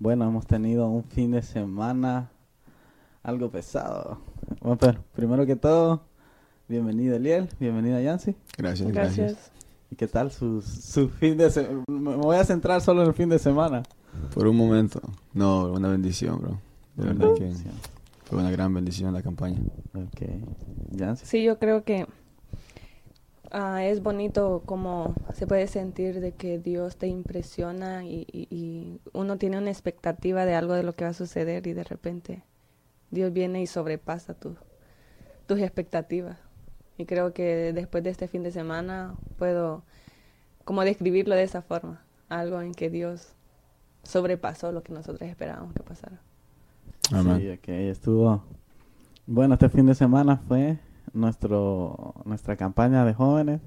Bueno, hemos tenido un fin de semana algo pesado. Bueno, pero primero que todo, bienvenido Eliel, bienvenida Yancy. Gracias, gracias. Gracias. ¿Y qué tal su, su fin de semana? Me voy a centrar solo en el fin de semana. Por un momento. No, una bendición, bro. De verdad que fue una gran bendición la campaña. Ok. Yancy. Sí, yo creo que ah, es bonito como se puede sentir de que Dios te impresiona y, y- y uno tiene una expectativa de algo de lo que va a suceder y de repente Dios viene y sobrepasa tu- tus expectativas. Y creo que después de este fin de semana puedo como describirlo de esa forma, algo en que Dios sobrepasó lo que nosotros esperábamos que pasara. Amén. Sí, ok, estuvo. Bueno, este fin de semana fue nuestro nuestra campaña de jóvenes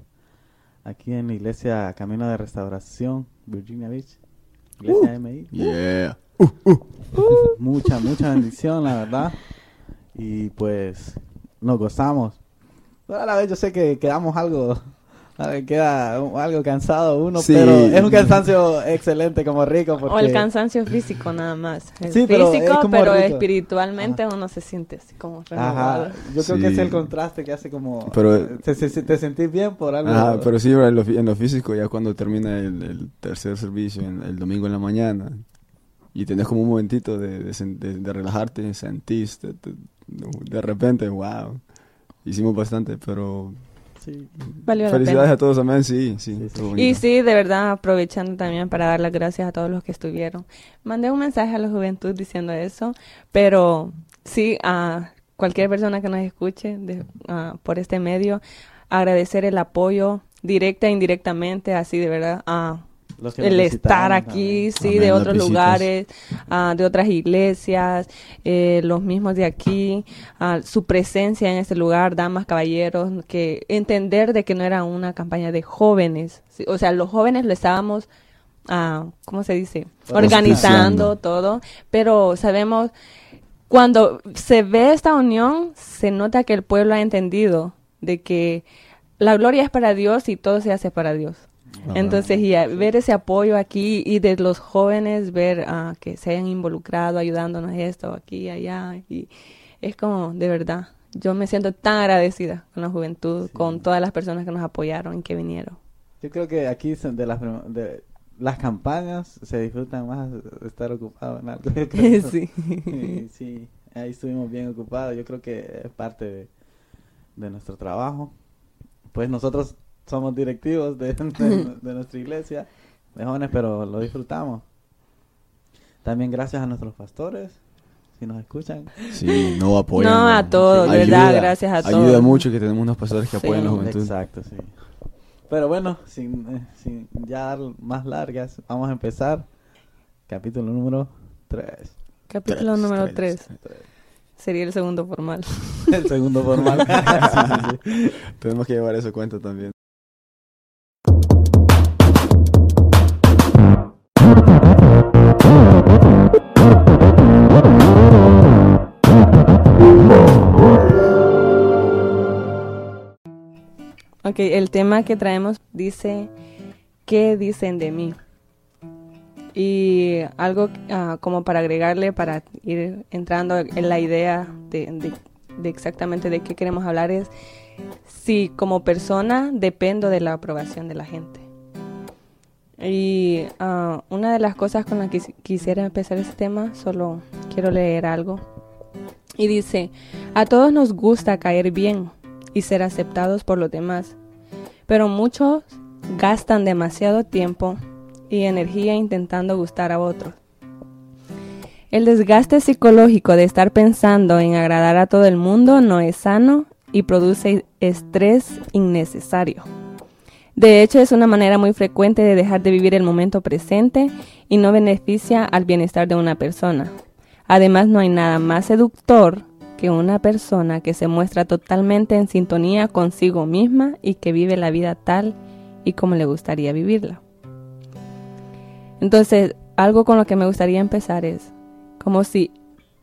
aquí en la iglesia Camino de Restauración, Virginia Beach. Iglesia MI. Yeah. Mucha, mucha bendición, la verdad. Y pues nos gozamos. Pero a la vez yo sé que quedamos algo, queda algo cansado uno, Sí. pero es un cansancio excelente como rico. Porque... O el cansancio físico nada más. Sí, pero físico, es pero espiritualmente uno se siente así como renovado. Ajá, yo creo que es el contraste que hace como... Pero- te, te, te sentís bien por algo. Ajá, pero sí, en lo, en lo físico, ya cuando termina el, el tercer servicio, en- el domingo en la mañana, y tenés como un momentito de, de, de- de relajarte, sentís, de repente, wow. Hicimos bastante, pero Sí. Valió la felicidades pena. a todos, amén, sí, sí. Sí, sí. estuvo Y sí, de verdad, aprovechando también para dar las gracias a todos los que estuvieron. Mandé un mensaje a la juventud diciendo eso, pero sí, a cualquier persona que nos escuche de- ah, por este medio, agradecer el apoyo directa e indirectamente, así de verdad, a Los que el estar aquí, también. sí, Amén, de otros lugares, ah, de otras iglesias, eh, los mismos de aquí, ah, su presencia en este lugar, damas, caballeros, que entender de que no era una campaña de jóvenes, sí, o sea, los jóvenes lo estábamos, ah, ¿cómo se dice? Organizando todo, pero sabemos, cuando se ve esta unión, se nota que el pueblo ha entendido de que la gloria es para Dios y todo se hace para Dios. Entonces, y a- ver ese apoyo aquí y de los jóvenes, ver ah, que se hayan involucrado ayudándonos esto, aquí, allá, y es como, de verdad, yo me siento tan agradecida con la juventud, Sí. con todas las personas que nos apoyaron y que vinieron. Yo creo que aquí son de las, de las campañas se disfrutan más estar ocupado en algo. Sí, sí, ahí estuvimos bien ocupados. Yo creo que es parte de, de nuestro trabajo. Pues nosotros somos directivos de, de- de nuestra iglesia, de jóvenes, pero lo disfrutamos. También gracias a nuestros pastores, si nos escuchan. Sí, no apoyan. No, a todos, de verdad, gracias a Ayuda todos. mucho que tenemos unos pastores que Sí. apoyan a la juventud. Exacto, sí. Pero bueno, sin, eh, sin ya dar más largas, vamos a empezar. Capítulo número 3. Capítulo Tres, número tres. 3 sería el segundo formal. El segundo formal. Sí, sí, sí. Tenemos que llevar eso a cuenta también. El tema que traemos dice, ¿qué dicen de mí? Y algo ah, como para agregarle, para ir entrando en la idea de, de- exactamente de qué queremos hablar es si como persona dependo de la aprobación de la gente. Y ah, una de las cosas con las que quis- quisiera empezar este tema, solo quiero leer algo. Y dice, a todos nos gusta caer bien y ser aceptados por los demás, pero muchos gastan demasiado tiempo y energía intentando gustar a otros. El desgaste psicológico de estar pensando en agradar a todo el mundo no es sano y produce estrés innecesario. De hecho, es una manera muy frecuente de dejar de vivir el momento presente y no beneficia al bienestar de una persona. Además, no hay nada más seductor que una persona que se muestra totalmente en sintonía consigo misma y que vive la vida tal y como le gustaría vivirla. Entonces, algo con lo que me gustaría empezar es como si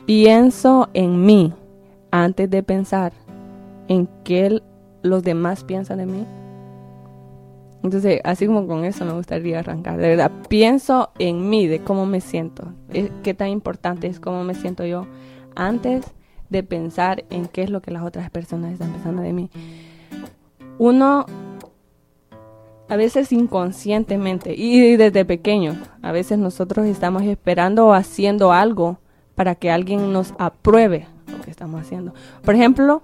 pienso en mí antes de pensar en qué los demás piensan de mí. Entonces, así como con eso me gustaría arrancar. De verdad, pienso en mí, de cómo me siento. Qué tan importante es cómo me siento yo antes de pensar en qué es lo que las otras personas están pensando de mí. Uno, a veces inconscientemente, y desde pequeño, a veces nosotros estamos esperando o haciendo algo para que alguien nos apruebe lo que estamos haciendo. Por ejemplo,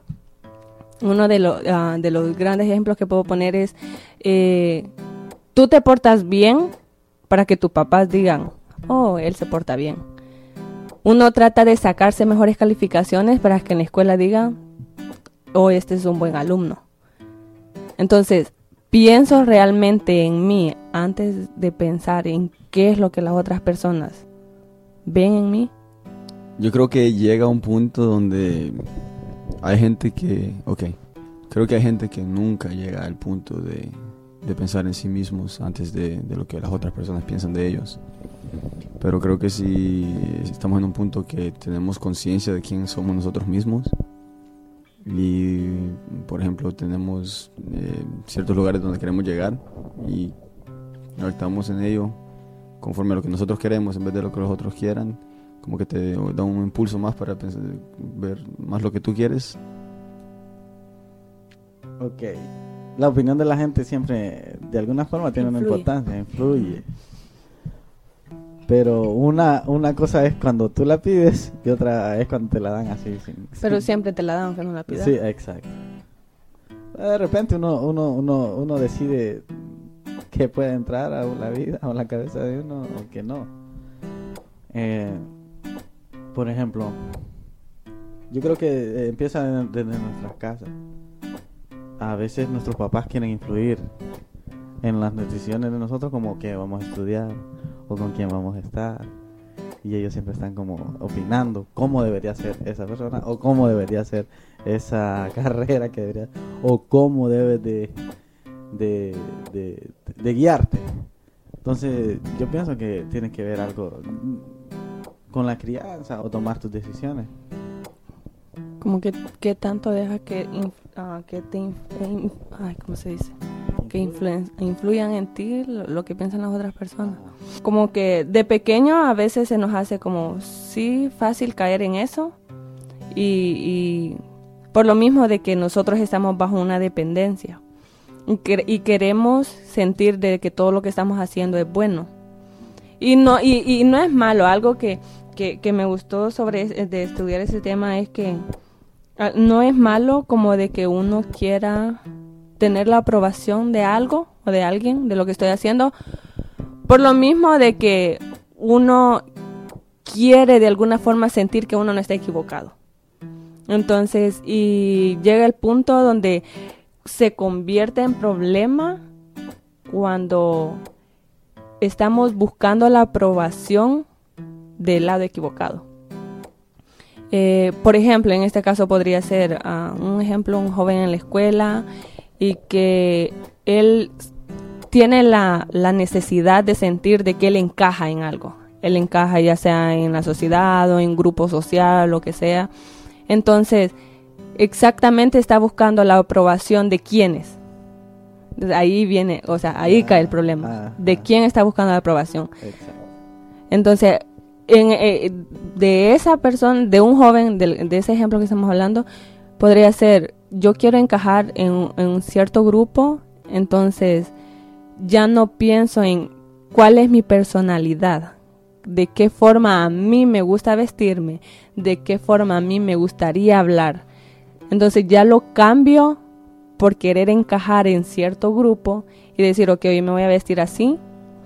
uno de, ah, de los grandes ejemplos que puedo poner es, eh, tú te portas bien para que tus papás digan, oh, él se porta bien. Uno trata de sacarse mejores calificaciones para que en la escuela digan, oh, este es un buen alumno. Entonces, pienso realmente en mí antes de pensar en qué es lo que las otras personas ven en mí. Yo creo que llega un punto donde hay gente que, ok, creo que hay gente que nunca llega al punto de, de pensar en sí mismos antes de, de lo que las otras personas piensan de ellos. Pero creo que si estamos en un punto que tenemos conciencia de quién somos nosotros mismos y, por ejemplo, tenemos eh, ciertos lugares donde queremos llegar y estamos en ello conforme a lo que nosotros queremos en vez de lo que los otros quieran, como que te da un impulso más para pensar- ver más lo que tú quieres. Ok. La opinión de la gente siempre, de alguna forma, tiene una Influye. importancia, influye. Pero una, una cosa es cuando tú la pides y otra es cuando te la dan así. Sin, Pero sin- siempre te la dan aunque no la pidas. Sí, exacto. De repente uno, uno, uno, uno decide que puede entrar a la vida o a la cabeza de uno o que no. Eh, por ejemplo, yo creo que eh, empieza de- desde nuestras casas. A veces nuestros papás quieren influir en las decisiones de nosotros como que vamos a estudiar o con quién vamos a estar. Y ellos siempre están como opinando cómo debería ser esa persona o cómo debería ser esa carrera que debería o cómo debes de, de, de, guiarte. Entonces yo pienso que tiene que ver algo con la crianza o tomar tus decisiones. Como que, que tanto deja que, ah, que te... ay, ¿cómo se dice? Que influyan en ti lo, que piensan las otras personas. Como que de pequeño a veces se nos hace como, sí, fácil caer en eso. Y, y por lo mismo de que nosotros estamos bajo una dependencia. Y, quer- y queremos sentir de que todo lo que estamos haciendo es bueno. Y no, y, y no es malo, algo que, que, que me gustó sobre de estudiar ese tema es que ah, no es malo como de que uno quiera tener la aprobación de algo o de alguien, de lo que estoy haciendo, por lo mismo de que uno quiere de alguna forma sentir que uno no está equivocado. Entonces, y llega el punto donde se convierte en problema cuando estamos buscando la aprobación del lado equivocado. Eh, por ejemplo, en este caso podría ser ah, un ejemplo, un joven en la escuela y que él tiene la, la necesidad de sentir de que él encaja en algo. Él encaja ya sea en la sociedad o en grupo social, lo que sea. Entonces, exactamente está buscando la aprobación de quiénes. Ahí viene, o sea, ahí cae el problema. Ah, ¿De ah. quién está buscando la aprobación? Exacto. Entonces, en, eh, de esa persona, de un joven, del- de, ese ejemplo que estamos hablando, podría ser, yo quiero encajar en, un cierto grupo, entonces ya no pienso en cuál es mi personalidad, de qué forma a mí me gusta vestirme, de qué forma a mí me gustaría hablar. Entonces ya lo cambio por querer encajar en cierto grupo y decir, ok, hoy me voy a vestir así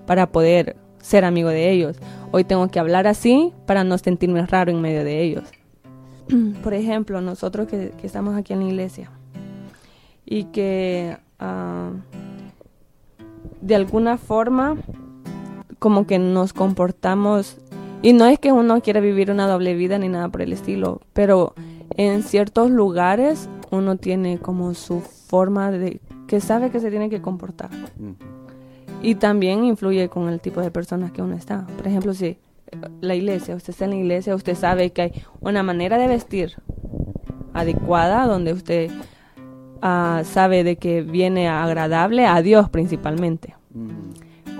para poder ser amigo de ellos. Hoy tengo que hablar así para no sentirme raro en medio de ellos. Por ejemplo, nosotros que, que estamos aquí en la iglesia y que ah, de alguna forma como que nos comportamos y no es que uno quiera vivir una doble vida ni nada por el estilo, pero en ciertos lugares uno tiene como su forma de que sabe que se tiene que comportar. Y también influye con el tipo de personas que uno está. Por ejemplo, si la iglesia, usted está en la iglesia, usted sabe que hay una manera de vestir adecuada donde usted ah, sabe de que viene agradable a Dios principalmente.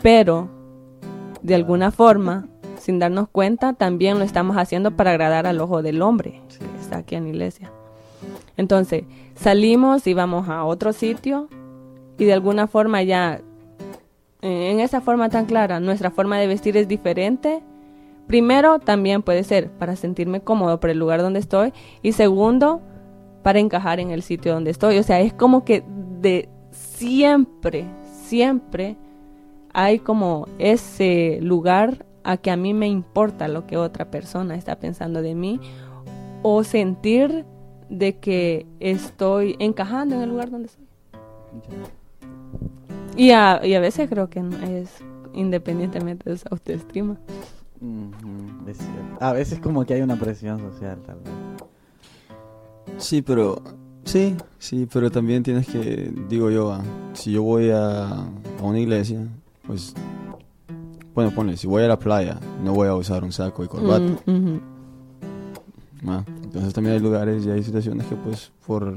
Pero, de alguna forma, sin darnos cuenta, también lo estamos haciendo para agradar al ojo del hombre Sí. que está aquí en la iglesia. Entonces, salimos y vamos a otro sitio y de alguna forma ya, en esa forma tan clara, nuestra forma de vestir es diferente. Primero, también puede ser para sentirme cómodo por el lugar donde estoy y segundo, para encajar en el sitio donde estoy. O sea, es como que de siempre, siempre hay como ese lugar a que a mí me importa lo que otra persona está pensando de mí o sentir de que estoy encajando en el lugar donde estoy. Y a, y a veces creo que es independientemente de esa autoestima. Ujú, es cierto. A veces como que hay una presión social, tal vez. Sí, pero sí, sí, pero también tienes que, digo yo, ah, si yo voy a, a una iglesia, pues, bueno, ponle, si voy a la playa, no voy a usar un saco y corbata. Mm, ujú. ah, Entonces también hay lugares y hay situaciones que pues por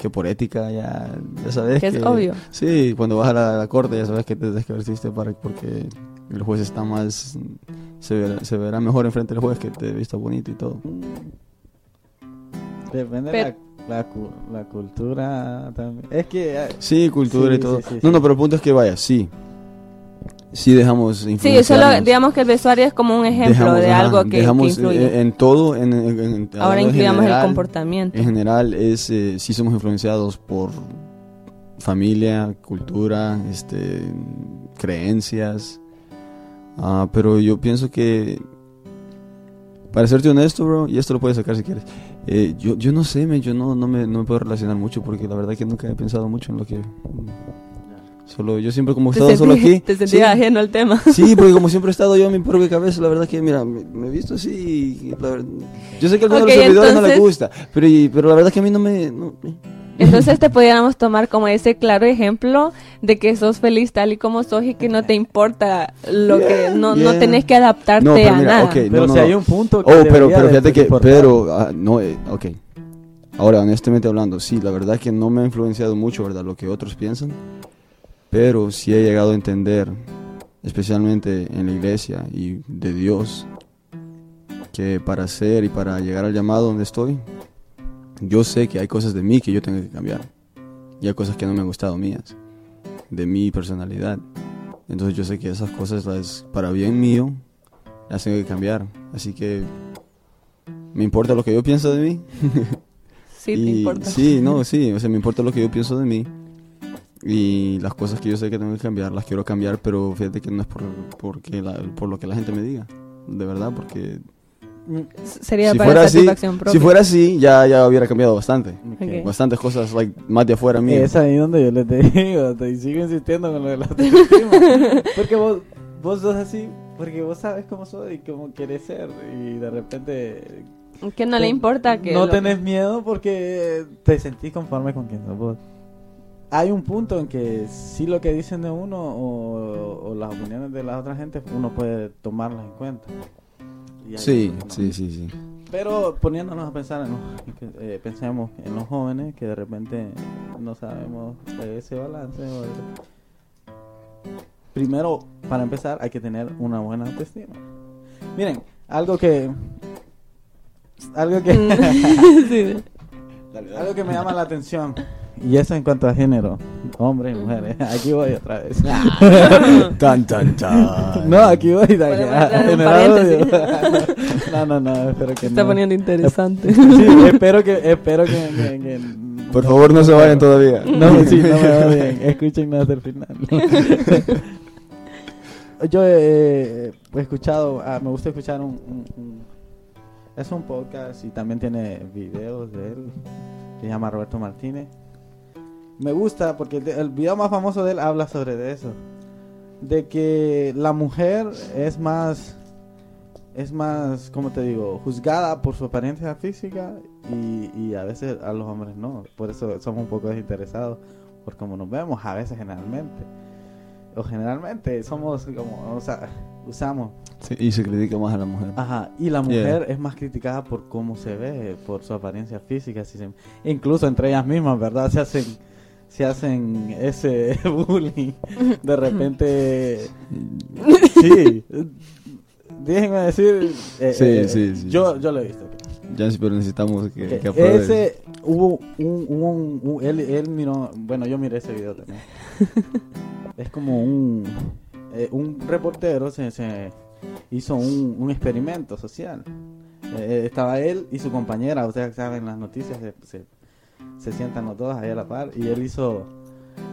que por ética ya, ya sabes Que es obvio. Sí, cuando vas a la, corte ya sabes que te tienes que vestirte para porque el juez está más se verá, se verá mejor enfrente del juez que te vista bonito y todo. Depende Pero- de la, la, la cultura también. Es que... eh, Sí, cultura Sí, y todo. sí, sí, no, no, pero el punto es que vaya, sí. Sí dejamos Sí, solo digamos que el vestuario es como un ejemplo Dejamos, de ajá, algo que, que dejamos, influye. eh, en todo, en, en- en- Ahora en incluyamos el general, comportamiento. En general es eh, sí somos influenciados por familia, cultura, este, creencias. Ah, pero yo pienso que para serte honesto, bro, y esto lo puedes sacar si quieres. eh, yo, yo no sé, me, yo no, no, me, no me puedo relacionar mucho porque la verdad que nunca he pensado mucho en lo que solo yo siempre como he estado solo aquí. Te sí, sentías ajeno al tema. Sí, porque como siempre he estado yo en mi propia cabeza, la verdad que, mira, me, me he visto así. y la verdad- yo sé que a algunos Ok, de los servidores no les entonces- gusta, pero, pero la verdad que a mí no me. no- Entonces te pudiéramos tomar como ese claro ejemplo de que sos feliz tal y como sos y que no te importa lo Yeah, que no, no yeah. tenés que adaptarte No, pero a mira, nada. ok, Pero no, si no, hay no. un punto que Oh, pero, pero fíjate que, importar. pero, ah, no, eh, ok. Ahora, honestamente hablando, sí, la verdad que no me ha influenciado mucho, ¿verdad? Lo que otros piensan, pero sí he llegado a entender, especialmente en la iglesia y de Dios, que para ser y para llegar al llamado donde estoy, yo sé que hay cosas de mí que yo tengo que cambiar. Y hay cosas que no me han gustado mías, de mi personalidad. Entonces yo sé que esas cosas, las, para bien mío, las tengo que cambiar. Así que me importa lo que yo pienso de mí. sí, te Y- importa. Sí, no, sí, o sea, me importa lo que yo pienso de mí. Y las cosas que yo sé que tengo que cambiar, las quiero cambiar, pero fíjate que no es por, porque la- por lo que la gente me diga. De verdad, porque Sería si para fuera así, satisfacción propia. si fuera así, ya, ya hubiera cambiado bastante. Ok. Bastantes cosas, like, más de afuera mío. Es ahí donde yo les digo, te sigo insistiendo con lo de la autoestima. porque vos, vos sos así, porque vos sabes cómo sos y cómo querés ser. Y de repente Que no le importa que... no tenés miedo porque te sentís conforme con quien sos vos. Hay un punto en que sí lo que dicen de uno o, o las opiniones de la otra gente, uno puede tomarlas en cuenta. Sí, sí, sí, sí. Pero poniéndonos a pensar en los, que, eh, pensemos en los jóvenes que de repente no sabemos ese balance. Primero, para empezar, hay que tener una buena autoestima. Miren, algo que algo que Sí. algo que me llama la atención y eso en cuanto a género, hombres y mujeres. Aquí voy otra vez. Tan, tan, tan. No, aquí voy. de- Podemos a- entrar en un en el audio. No, no, no, espero que Se está no. poniendo interesante. Sí, espero que, espero que, que- que- Por favor, no se vayan todavía. No, sí, no me odien. Escúchenme hasta el final. Yo eh, he escuchado, ah, me gusta escuchar un, un- un- Es un podcast y también tiene videos de él. Se llama Roberto Martínez. Me gusta porque el, video más famoso de él habla sobre de eso. De que la mujer es más es más, como te digo, juzgada por su apariencia física y, y a veces a los hombres no. Por eso somos un poco desinteresados por cómo nos vemos, a veces generalmente. O generalmente somos como, o sea, usamos. Sí, y se critica más a la mujer. Ajá, y la mujer es más criticada por cómo se ve, por su apariencia física, si se- incluso entre ellas mismas, ¿verdad? Se hacen se hacen ese bullying. De repente sí. Déjenme decir eh, Sí, eh, sí, sí. Yo yo lo he visto. Ya sí, pero necesitamos que, apruebes. ese hubo un, un- un- él, él miró, bueno yo miré ese video también. es como un eh, un reportero se, se hizo un, un experimento social. Estaba él y su compañera, ustedes saben las noticias se, se, se sientan los dos ahí a la par y él hizo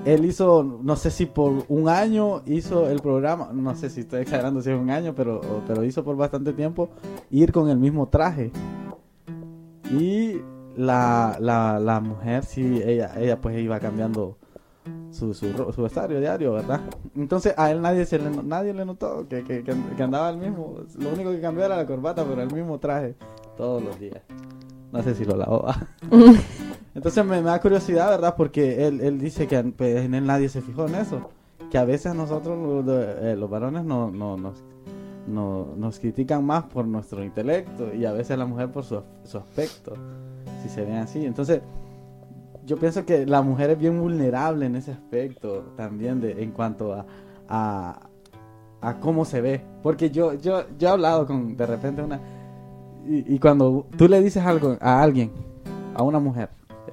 él hizo, no sé si por un año hizo el programa, no sé si estoy exagerando si es un año, pero, pero hizo por bastante tiempo ir con el mismo traje. Y la, la, la mujer, sí, ella, ella pues iba cambiando su, su, su vestuario diario, ¿verdad? Entonces a él nadie, se le, nadie le notó que, que, que, andaba el mismo, lo único que cambió era la corbata, pero el mismo traje todos los días. No sé si lo lavó. Entonces me, da curiosidad, ¿verdad? Porque él, él dice que pues, en él nadie se fijó en eso. Que a veces nosotros, eh, los varones, no, no, nos, no- nos critican más por nuestro intelecto y a veces la mujer por su, su aspecto, si se ven así. Entonces, yo pienso que la mujer es bien vulnerable en ese aspecto también de, en cuanto a, a, a cómo se ve. Porque yo, yo, yo he hablado con de repente una... Y, y cuando tú le dices algo a alguien, a una mujer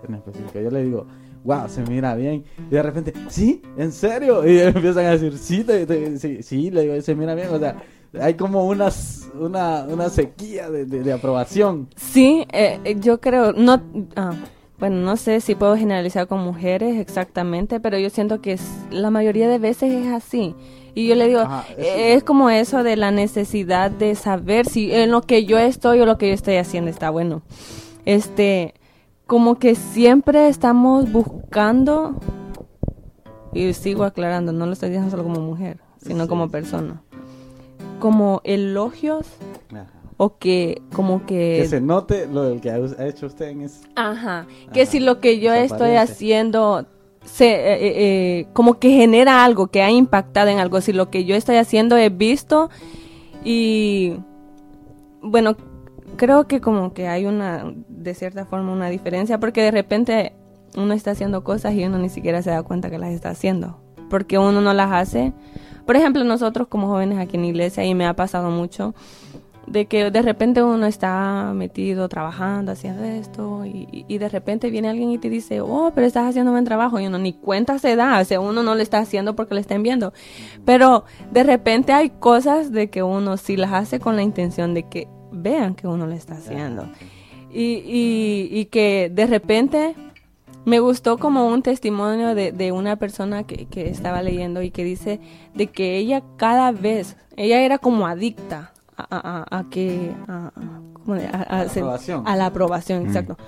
en específico, yo le digo, wow, se mira bien. Y de repente, ¿sí? ¿En serio? Y empiezan a decir, sí, te- te- sí, sí, le digo, se mira bien. O sea, hay como unas, una, una sequía de, de- de aprobación. Sí, eh, yo creo, no, ah, bueno, no sé si puedo generalizar con mujeres exactamente, pero yo siento que es- la mayoría de veces es así. Y yo le digo, Ajá, eso eh, es como eso de la necesidad de saber si en lo que yo estoy o lo que yo estoy haciendo está bueno. Este, como que siempre estamos buscando, y sigo aclarando, no lo estoy diciendo solo como mujer, sino Sí, como persona, como elogios o que como que, Que se note lo del que ha hecho usted en ese... ajá que Ajá, si lo que yo se estoy aparece. haciendo se eh, eh, eh, como que genera algo que ha impactado en algo si lo que yo estoy haciendo es visto y bueno creo que como que hay una de cierta forma una diferencia porque de repente uno está haciendo cosas y uno ni siquiera se da cuenta que las está haciendo porque uno no las hace. Por ejemplo nosotros como jóvenes aquí en la iglesia y me ha pasado mucho de que de repente uno está metido trabajando, haciendo esto, y, y- de repente viene alguien y te dice, oh, pero estás haciendo buen trabajo, y uno ni cuenta se da, o sea, uno no lo está haciendo porque le estén viendo, pero de repente hay cosas de que uno sí las hace con la intención de que vean que uno lo está haciendo, y, y, y que de repente me gustó como un testimonio de, de una persona que, que estaba leyendo y que dice de que ella cada vez, ella era como adicta a, a- a- a que, a, a- La ser- aprobación. a la aprobación, exacto.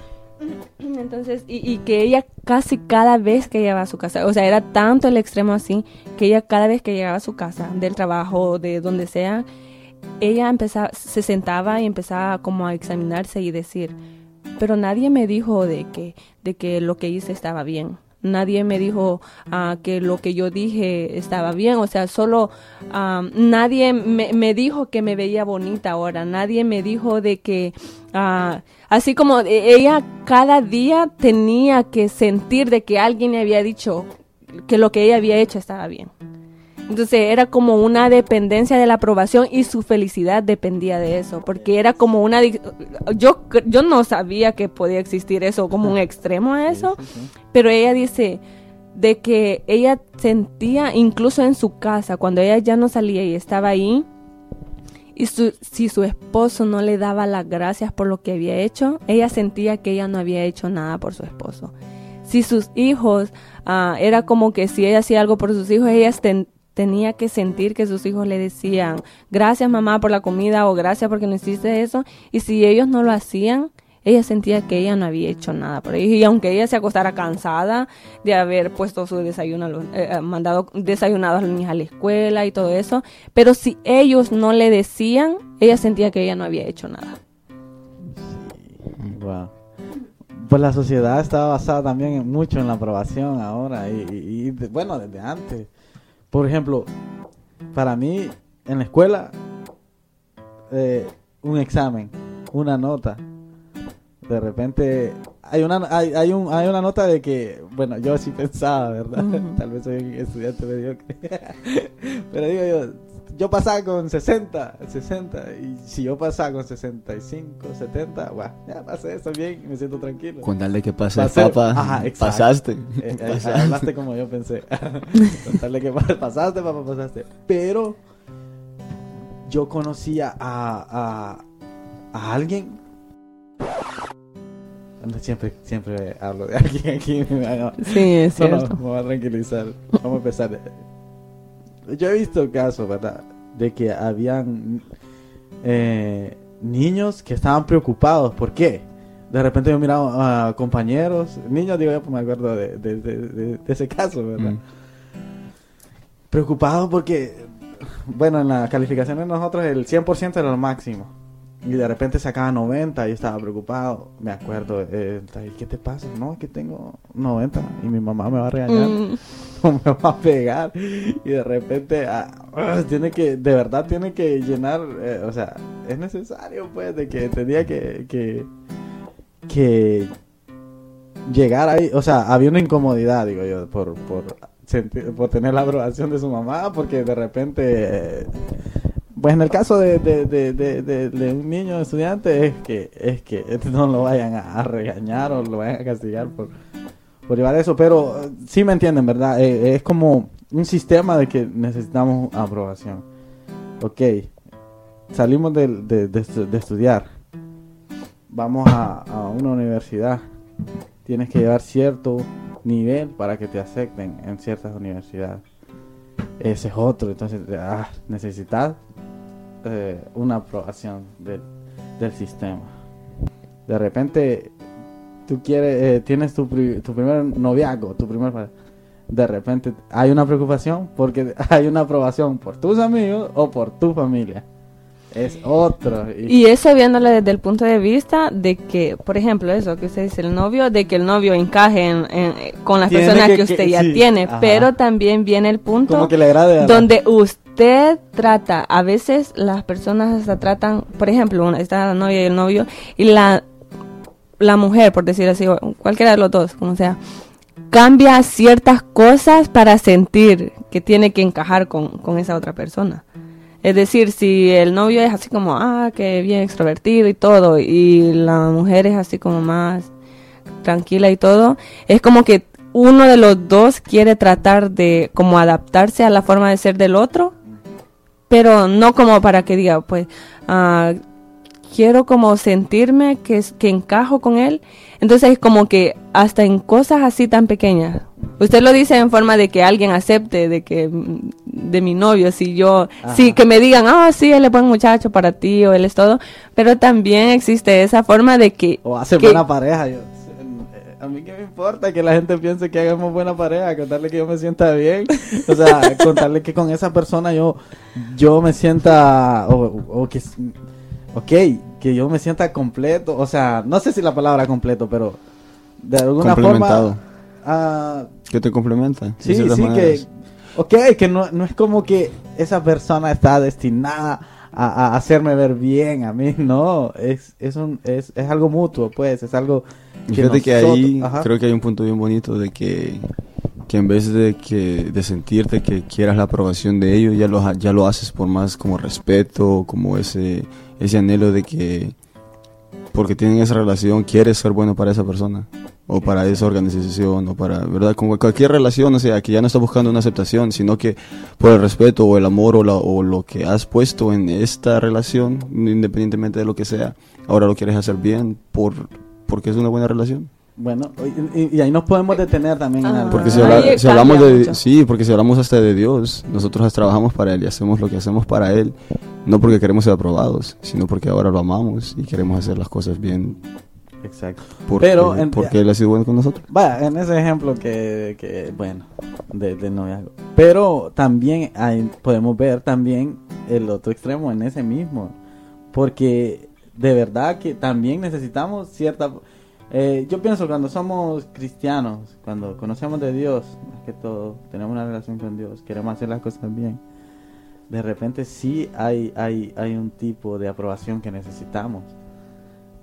Entonces, y, y que ella casi cada vez que llegaba a su casa, o sea, era tanto el extremo así, que ella cada vez que llegaba a su casa, del trabajo, de donde sea, ella empezaba, se sentaba y empezaba como a examinarse y decir, pero nadie me dijo de que, de que lo que hice estaba bien. Nadie me dijo ah, que lo que yo dije estaba bien, o sea, solo ah, nadie me, me dijo que me veía bonita ahora, nadie me dijo de que, ah, así como e- ella cada día tenía que sentir de que alguien le había dicho que lo que ella había hecho estaba bien. Entonces era como una dependencia de la aprobación y su felicidad dependía de eso, porque era como una... Yo, yo no sabía que podía existir eso, como un extremo a eso, pero ella dice de que ella sentía, incluso en su casa, cuando ella ya no salía y estaba ahí, y su- si su esposo no le daba las gracias por lo que había hecho, ella sentía que ella no había hecho nada por su esposo. Si sus hijos, ah, era como que si ella hacía algo por sus hijos, ella tenía que sentir que sus hijos le decían, gracias mamá por la comida o gracias porque no hiciste eso. Y si ellos no lo hacían, ella sentía que ella no había hecho nada por ellos. Y aunque ella se acostara cansada de haber puesto su desayuno, los- eh, eh, mandado desayunado a los niños a la escuela y todo eso, pero si ellos no le decían, ella sentía que ella no había hecho nada. Pues la sociedad está basada también mucho en la aprobación ahora y, y- bueno, desde antes. Por ejemplo, para mí en la escuela, eh, un examen, una nota. De repente hay una hay, hay, un, hay una nota de que, bueno, yo sí pensaba, ¿verdad? Tal vez soy un estudiante mediocre. Pero digo yo, yo pasaba con 60, 60, y si yo pasaba con 65, 70, bueno, ya pasé eso bien y me siento tranquilo. Con tal de que pase Ajá, exacto. pasaste. Eh, eh, Pasaste. hablaste como yo pensé. Contarle que pa- pasaste, papá, pasaste. Pero yo conocía a, a, a alguien. Siempre, siempre hablo de alguien aquí. no, Sí, es no, no, cierto. me voy a tranquilizar. Vamos a empezar. Yo he visto casos, ¿verdad? De que habían eh, niños que estaban preocupados. ¿Por qué? De repente yo miraba a compañeros, niños, digo yo, pues me acuerdo de, de- de- de- de ese caso, ¿verdad? Mm. Preocupados porque, bueno, en la calificación de nosotros el 100% era lo máximo. Y de repente sacaba 90 y yo estaba preocupado. Me acuerdo, eh, ¿qué te pasa? No, es que tengo 90 y mi mamá me va a regañar Mm, o me va a pegar y de repente ah, ah, tiene que de verdad tiene que llenar eh, o sea es necesario pues de que tenía que que que llegar ahí o sea había una incomodidad digo yo por por sentir- por tener la aprobación de su mamá porque de repente eh, pues en el caso de, de, de, de, un niño estudiante es que es que no lo vayan a, regañar o lo vayan a castigar por por llevar eso, pero eh, sí me entienden, ¿verdad? Eh, es como un sistema de que necesitamos aprobación. Ok, salimos de estudiar, vamos a, a una universidad, tienes que llevar cierto nivel para que te acepten en ciertas universidades. Ese es otro, entonces ah, necesitas eh, una aprobación del, del sistema. De repente tú quieres, eh, tienes tu, pri- tu primer noviazgo, tu primer de repente hay una preocupación porque hay una aprobación por tus amigos o por tu familia. Es otro. Y, Y eso viéndole desde el punto de vista de que, por ejemplo, eso que usted dice, el novio, de que el novio encaje en, en- con las personas que- que, que- usted ya sí, tiene, ajá. pero también viene el punto como que le agrade donde usted trata, a veces las personas hasta tratan, por ejemplo, una, está la novia y el novio, y la, la mujer, por decir así, cualquiera de los dos, como sea, cambia ciertas cosas para sentir que tiene que encajar con, con esa otra persona. Es decir, si el novio es así como, ah, que bien extrovertido y todo, y la mujer es así como más tranquila y todo, es como que uno de los dos quiere tratar de como adaptarse a la forma de ser del otro, pero no como para que diga, pues, ah, quiero como sentirme que, que encajo con él. Entonces es como que hasta en cosas así tan pequeñas. Usted lo dice en forma de que alguien acepte de que mm, de mi novio, si yo, Ajá. sí, que me digan, ah, sí, él es buen muchacho para ti o él es todo, pero también existe esa forma de que, O hace que- buena pareja. Yo, eh, a mí qué me importa que la gente piense que hagamos buena pareja, contarle que yo me sienta bien. O sea, contarle que con esa persona yo, yo me sienta, o, o que, ok, que yo me sienta completo. O sea, no sé si la palabra completo, pero de alguna Complementado. forma... ah, ¿Qué te complementa? Sí, sí, que, ok, que no, no es como que esa persona está destinada a, a hacerme ver bien a mí, no, es, es, un, es, es algo mutuo, pues, es algo Y Fíjate que ahí ajá. creo que hay un punto bien bonito de que, que en vez de que de sentirte que quieras la aprobación de ellos, ya lo, ya lo haces por más como respeto, como ese, ese anhelo de que porque tienen esa relación quieres ser bueno para esa persona o para esa organización o para, ¿verdad? Como cualquier relación, o sea, que ya no estás buscando una aceptación, sino que por el respeto o el amor o, la- o lo que has puesto en esta relación, independientemente de lo que sea, ahora lo quieres hacer bien por porque es una buena relación. Bueno, y, y- y ahí nos podemos detener también en Ah. algo. Porque si, habla- hablamos de mucho. sí, porque si hablamos hasta de Dios, nosotros trabajamos para él y hacemos lo que hacemos para él, no porque queremos ser aprobados, sino porque ahora lo amamos y queremos hacer las cosas bien Exacto. porque, Pero en- porque él ha sido bueno con nosotros. Vaya, en ese ejemplo que, que bueno, de, de noviazgo. Pero también hay- podemos ver también el otro extremo en ese mismo. Porque de verdad que también necesitamos cierta... eh, yo pienso cuando somos cristianos, cuando conocemos de Dios, más que todo, tenemos una relación con Dios, queremos hacer las cosas bien. de repente sí hay, hay, hay un tipo de aprobación que necesitamos.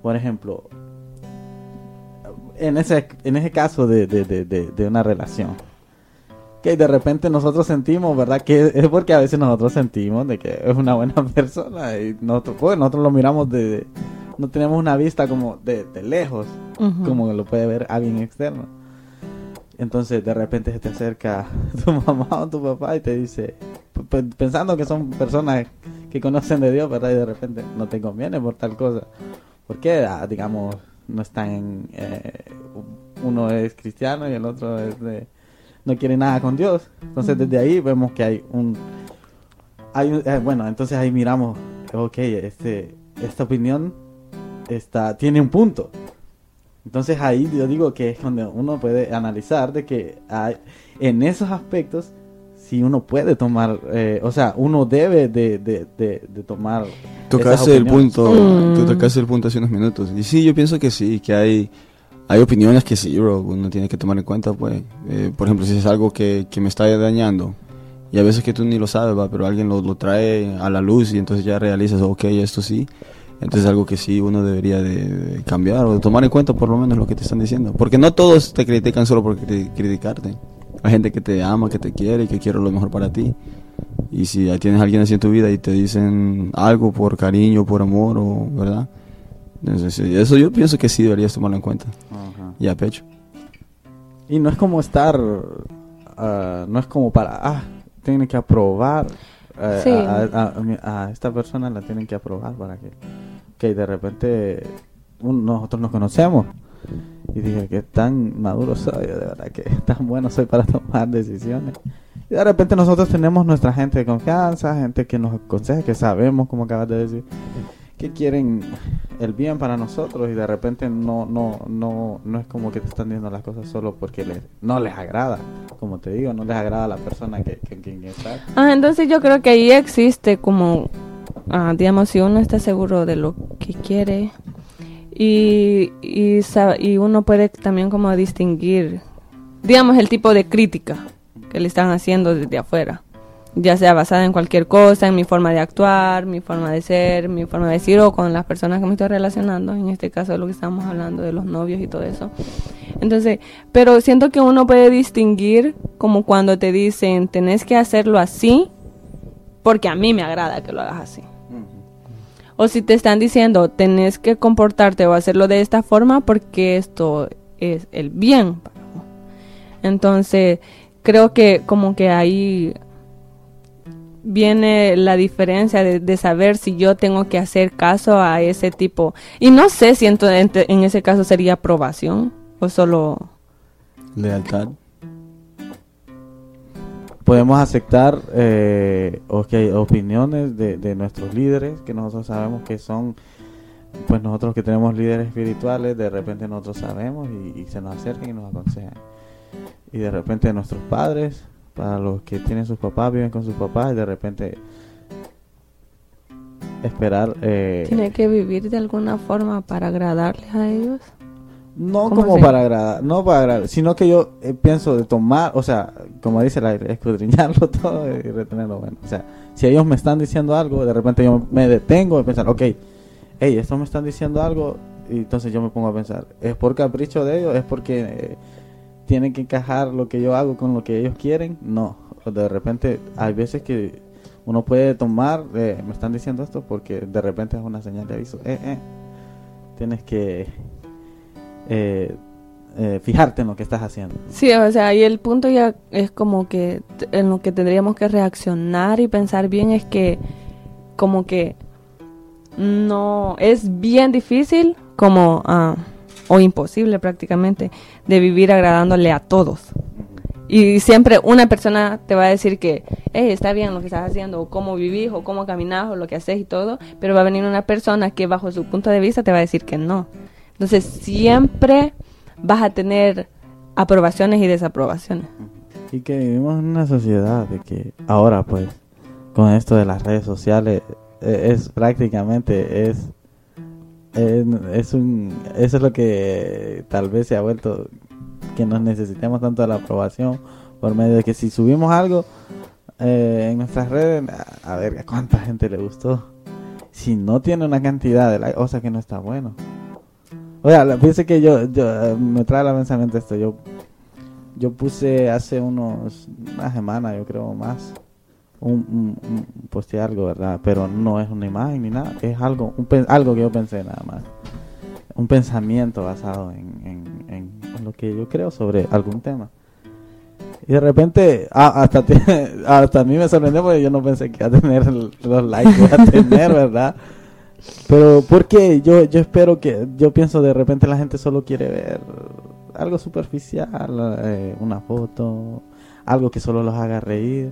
Por ejemplo, en ese, en ese caso de, de, de, de, una relación, que de repente nosotros sentimos, ¿verdad? Que es porque a veces nosotros sentimos de que es una buena persona y nosotros, pues, nosotros lo miramos de- no tenemos una vista como de, de lejos, como lo puede ver alguien externo. Entonces de repente se te acerca tu mamá o tu papá y te dice, pensando que son personas que conocen de Dios, ¿verdad? Y de repente no te conviene por tal cosa. Porque, ah, digamos, no están eh, uno es cristiano y el otro es de... No quiere nada con Dios. Entonces desde ahí vemos que hay un... Hay eh, bueno, entonces ahí miramos, ok, este, esta opinión está, tiene un punto. Entonces ahí yo digo que es donde uno puede analizar de que hay, en esos aspectos si uno puede tomar, eh, o sea, uno debe de, de, de, de tomar. Tocaste el punto, Mm. tú tocaste el punto hace unos minutos. Y sí, yo pienso que sí, que hay, hay opiniones que sí, bro, uno tiene que tomar en cuenta, pues. Eh, por ejemplo, si es algo que, que me está dañando, y a veces que tú ni lo sabes, va, pero alguien lo, lo trae a la luz y entonces ya realizas, ok, esto sí. Entonces es algo que sí uno debería de, de cambiar o de tomar en cuenta por lo menos lo que te están diciendo. Porque no todos te critican solo por cri- criticarte. Hay gente que te ama, que te quiere y que quiere lo mejor para ti. Y si tienes a alguien así en tu vida y te dicen algo por cariño, por amor, o, ¿verdad? Entonces, eso yo pienso que sí deberías tomarlo en cuenta. Ajá. Y a pecho. Y no es como estar, ah, no es como para, ah, tienen que aprobar. eh, Sí. a, a- a mi- a esta persona la tienen que aprobar para que, que de repente nosotros nos conocemos. Y dije que tan maduro soy, de verdad que tan bueno soy para tomar decisiones. Y de repente nosotros tenemos nuestra gente de confianza, gente que nos aconseja, que sabemos, como acabas de decir, que quieren el bien para nosotros y de repente no no no no es como que te están diciendo las cosas solo porque les, no les agrada, como te digo, no les agrada la persona que, que, quien está. Ah, entonces yo creo que ahí existe como, ah, digamos, si uno está seguro de lo que quiere y, y, y uno puede también como distinguir, digamos, el tipo de crítica que le están haciendo desde afuera, ya sea basada en cualquier cosa, en mi forma de actuar, mi forma de ser, mi forma de decir o con las personas que me estoy relacionando, en este caso de lo que estamos hablando de los novios y todo eso. Entonces, pero siento que uno puede distinguir como cuando te dicen, tenés que hacerlo así, porque a mí me agrada que lo hagas así. O si te están diciendo, tenés que comportarte o hacerlo de esta forma porque esto es el bien. Entonces, creo que como que ahí viene la diferencia de, saber si yo tengo que hacer caso a ese tipo. Y no sé si en, en ese caso sería aprobación o solo... Lealtad. Podemos aceptar eh, ok, opiniones de, de nuestros líderes que nosotros sabemos que son, pues nosotros que tenemos líderes espirituales, de repente nosotros sabemos y, y se nos acercan y nos aconsejan. Y de repente nuestros padres, para los que tienen sus papás, viven con sus papás y de repente esperar... eh, Tiene que vivir de alguna forma para agradarles a ellos. No ¿Cómo como así? para agradar, no para agradar, sino que yo eh, pienso de tomar, o sea, como dice la escudriñarlo todo y retenerlo bueno. O sea, si ellos me están diciendo algo, de repente yo me detengo y pensar, ok, hey, estos me están diciendo algo, y entonces yo me pongo a pensar, ¿es por capricho de ellos? ¿Es porque eh, tienen que encajar lo que yo hago con lo que ellos quieren? No, de repente hay veces que uno puede tomar, eh, me están diciendo esto porque de repente es una señal de aviso, eh, eh, tienes que eh, eh, fijarte en lo que estás haciendo. Sí, o sea, y el punto ya es como que en lo que tendríamos que reaccionar y pensar bien es que como que no es bien difícil como ah, o imposible prácticamente de vivir agradándole a todos. Y siempre una persona te va a decir que, hey, está bien lo que estás haciendo, o cómo vivís, o cómo caminás, o lo que haces y todo, pero va a venir una persona que bajo su punto de vista te va a decir que no. Entonces siempre vas a tener aprobaciones y desaprobaciones. Y que vivimos en una sociedad de que ahora pues con esto de las redes sociales eh, es prácticamente es es, un eso es lo que tal vez se ha vuelto que nos necesitemos tanto de la aprobación por medio de que si subimos algo eh, en nuestras redes, a, a ver, ¿a cuánta gente le gustó? Si no tiene una cantidad de o sea que no está bueno. O sea, fíjese que yo, yo me trae la pensamiento esto, yo yo puse hace unos, una semana yo creo más, un, un, un- posteé algo, ¿verdad? Pero no es una imagen ni nada, es algo, un, algo que yo pensé nada más. Un pensamiento basado en, en, en- lo que yo creo sobre algún tema. Y de repente, ah, hasta, hasta a mí me sorprendió porque yo no pensé que iba a tener los likes que iba a tener, ¿verdad? Pero porque yo, yo espero que, yo pienso de repente la gente solo quiere ver algo superficial, eh, una foto, algo que solo los haga reír.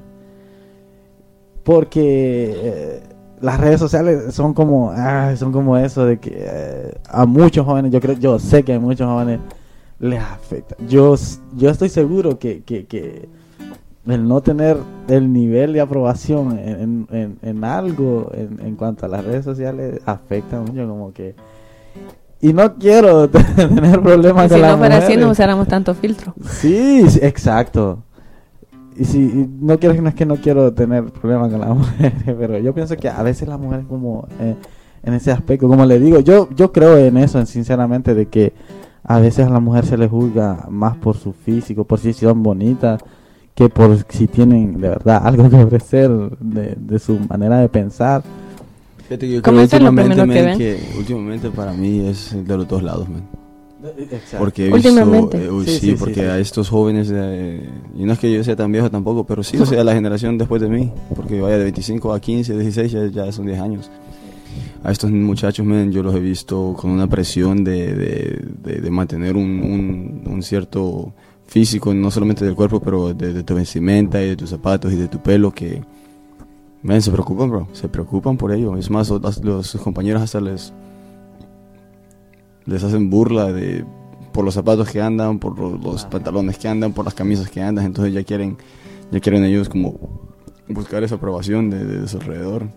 Porque eh, las redes sociales son como, ah, son como eso de que eh, a muchos jóvenes, yo creo, yo sé que a muchos jóvenes les afecta. Yo, yo estoy seguro que, que, que el no tener el nivel de aprobación en, en, en algo en, en cuanto a las redes sociales afecta mucho como que y no quiero tener problemas Y con si las no fuera así, no usáramos tanto filtro. Sí, exacto. Y si y no quiero no es que no quiero tener problemas con las mujeres, pero yo pienso que a veces las mujeres como eh, en ese aspecto, como le digo, yo yo creo en eso, en sinceramente de que a veces a la mujer se le juzga más por su físico, por si son bonitas, que por si tienen de verdad algo que ofrecer de, de su manera de pensar. Fíjate que yo creo lo últimamente, primero que man, ven. que últimamente para mí es de los dos lados, man. Exacto. Porque he visto, Últimamente. eh, uy, Sí, sí, sí, porque sí. a estos jóvenes, eh, y no es que yo sea tan viejo tampoco, pero sí, o sea, la generación después de mí, porque vaya de 25 a 15, 16, ya, ya son 10 años. A estos muchachos, man, yo los he visto con una presión de, de, de- de mantener un, un- un cierto físico, no solamente del cuerpo, pero de, de tu vestimenta y de tus zapatos y de tu pelo, que, man, se preocupan, bro, se preocupan por ello. Es más, los, los- sus compañeros hasta les, les hacen burla de por los zapatos que andan, por lo- los pantalones que andan, por las camisas que andan, entonces ya quieren, ya quieren ellos como buscar esa aprobación de, de su alrededor.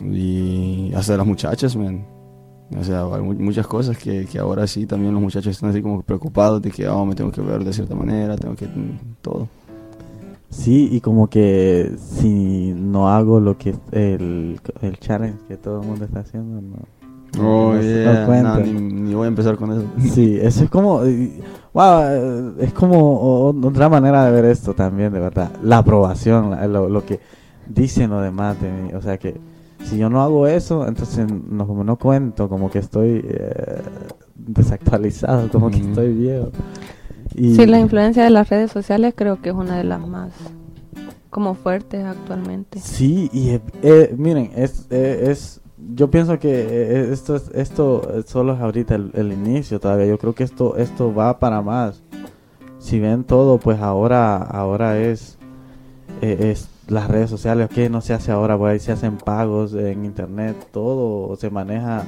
Y hasta las muchachas, man. O sea, hay mu- muchas cosas que, que ahora sí también los muchachos están así como preocupados de que oh, me tengo que ver de cierta manera, tengo que mm, todo. Sí, y como que si no hago lo que el, el challenge que todo el mundo está haciendo, no. Oh, no se yeah, no, ni, ni voy a empezar con eso. Sí, eso es como, wow, es como otra manera de ver esto también, de verdad. La aprobación, lo, lo que dicen los demás de mí. O sea que si yo no hago eso, entonces no, como no cuento, como que estoy eh, desactualizado, como que estoy viejo. Y, Sí, la influencia de las redes sociales creo que es una de las más como fuertes actualmente. Sí, y eh, eh, miren, es, eh, es, yo pienso que eh, esto es, esto solo es ahorita el, el inicio todavía. Yo creo que esto, esto va para más. Si ven todo, pues ahora, ahora es, eh, es las redes sociales. que no se hace ahora? Pues ahí se hacen pagos en internet, todo se maneja.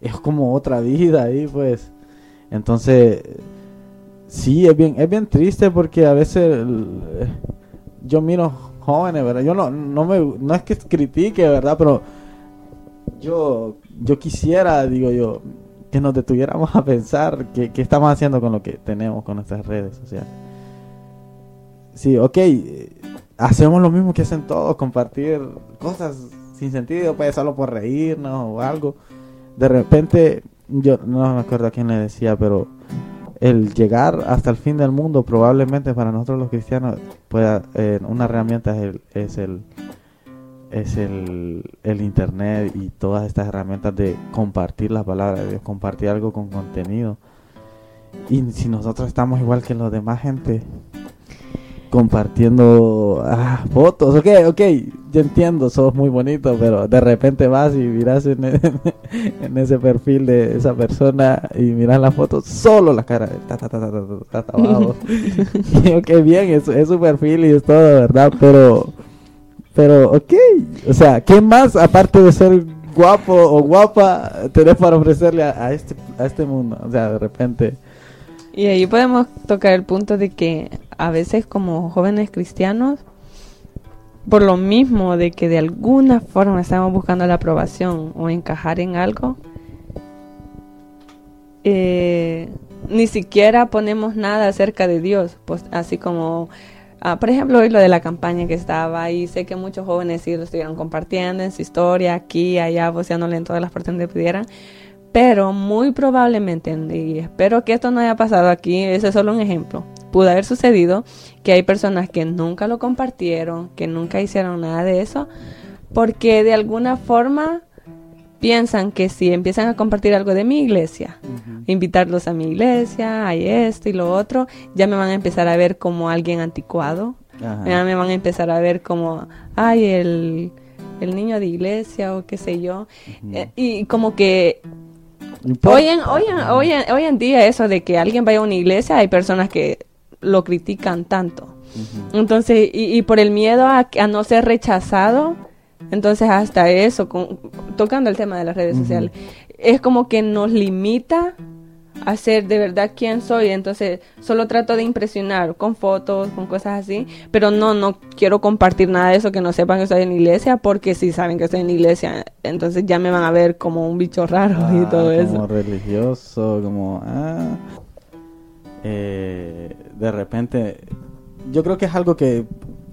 Es como otra vida ahí, pues. Entonces, sí, es bien, es bien triste porque a veces el- yo miro jóvenes, ¿verdad? Yo no, no me, no es que critique, ¿verdad? Pero yo, yo quisiera, digo yo, que nos detuviéramos a pensar qué, qué estamos haciendo con lo que tenemos con nuestras redes sociales. Sí, ok, eh, hacemos lo mismo que hacen todos, compartir cosas sin sentido, pues solo por reírnos o algo. De repente, yo no me acuerdo a quién le decía, pero el llegar hasta el fin del mundo probablemente para nosotros los cristianos pueda eh, una herramienta es el es el es el, el internet y todas estas herramientas de compartir la palabra de Dios compartir algo con contenido y si nosotros estamos igual que los demás gente compartiendo ah, fotos. Ok ok yo entiendo sos muy bonito pero de repente vas y miras en, en ese perfil de esa persona y miras la foto solo la cara ta, ta, ta, ta, ta, ta, ta, abajo. y ok bien es, es su perfil y es todo verdad pero pero ok o sea qué más aparte de ser guapo o guapa tenés para ofrecerle a, a este a este mundo o sea de repente Y ahí podemos tocar el punto de que a veces como jóvenes cristianos, por lo mismo de que de alguna forma estamos buscando la aprobación o encajar en algo, eh, ni siquiera ponemos nada acerca de Dios, pues así como ah, por ejemplo, hoy lo de la campaña que estaba y sé que muchos jóvenes sí lo estuvieron compartiendo en su historia, aquí, allá, voceándole en todas las partes donde pudieran. Pero muy probablemente, y espero que esto no haya pasado aquí, ese es solo un ejemplo, pudo haber sucedido que hay personas que nunca lo compartieron, que nunca hicieron nada de eso, porque de alguna forma piensan que si empiezan a compartir algo de mi iglesia, invitarlos a mi iglesia, hay esto y lo otro, ya me van a empezar a ver como alguien anticuado, Ajá. ya me van a empezar a ver como, ay, el, el niño de iglesia o qué sé yo, Eh, y como que. Hoy en, hoy, en, hoy, en, hoy en día eso de que alguien vaya a una iglesia, hay personas que lo critican tanto. Entonces, y, y por el miedo a, a no ser rechazado, entonces hasta eso, con- tocando el tema de las redes sociales, es como que nos limita a ser de verdad quién soy. Entonces, solo trato de impresionar con fotos, con cosas así, pero no, no quiero compartir nada de eso que no sepan que estoy en iglesia, porque si saben que estoy en iglesia, entonces ya me van a ver como un bicho raro y Ah, todo eso. Como religioso, como... ah, eh, de repente, yo creo que es algo que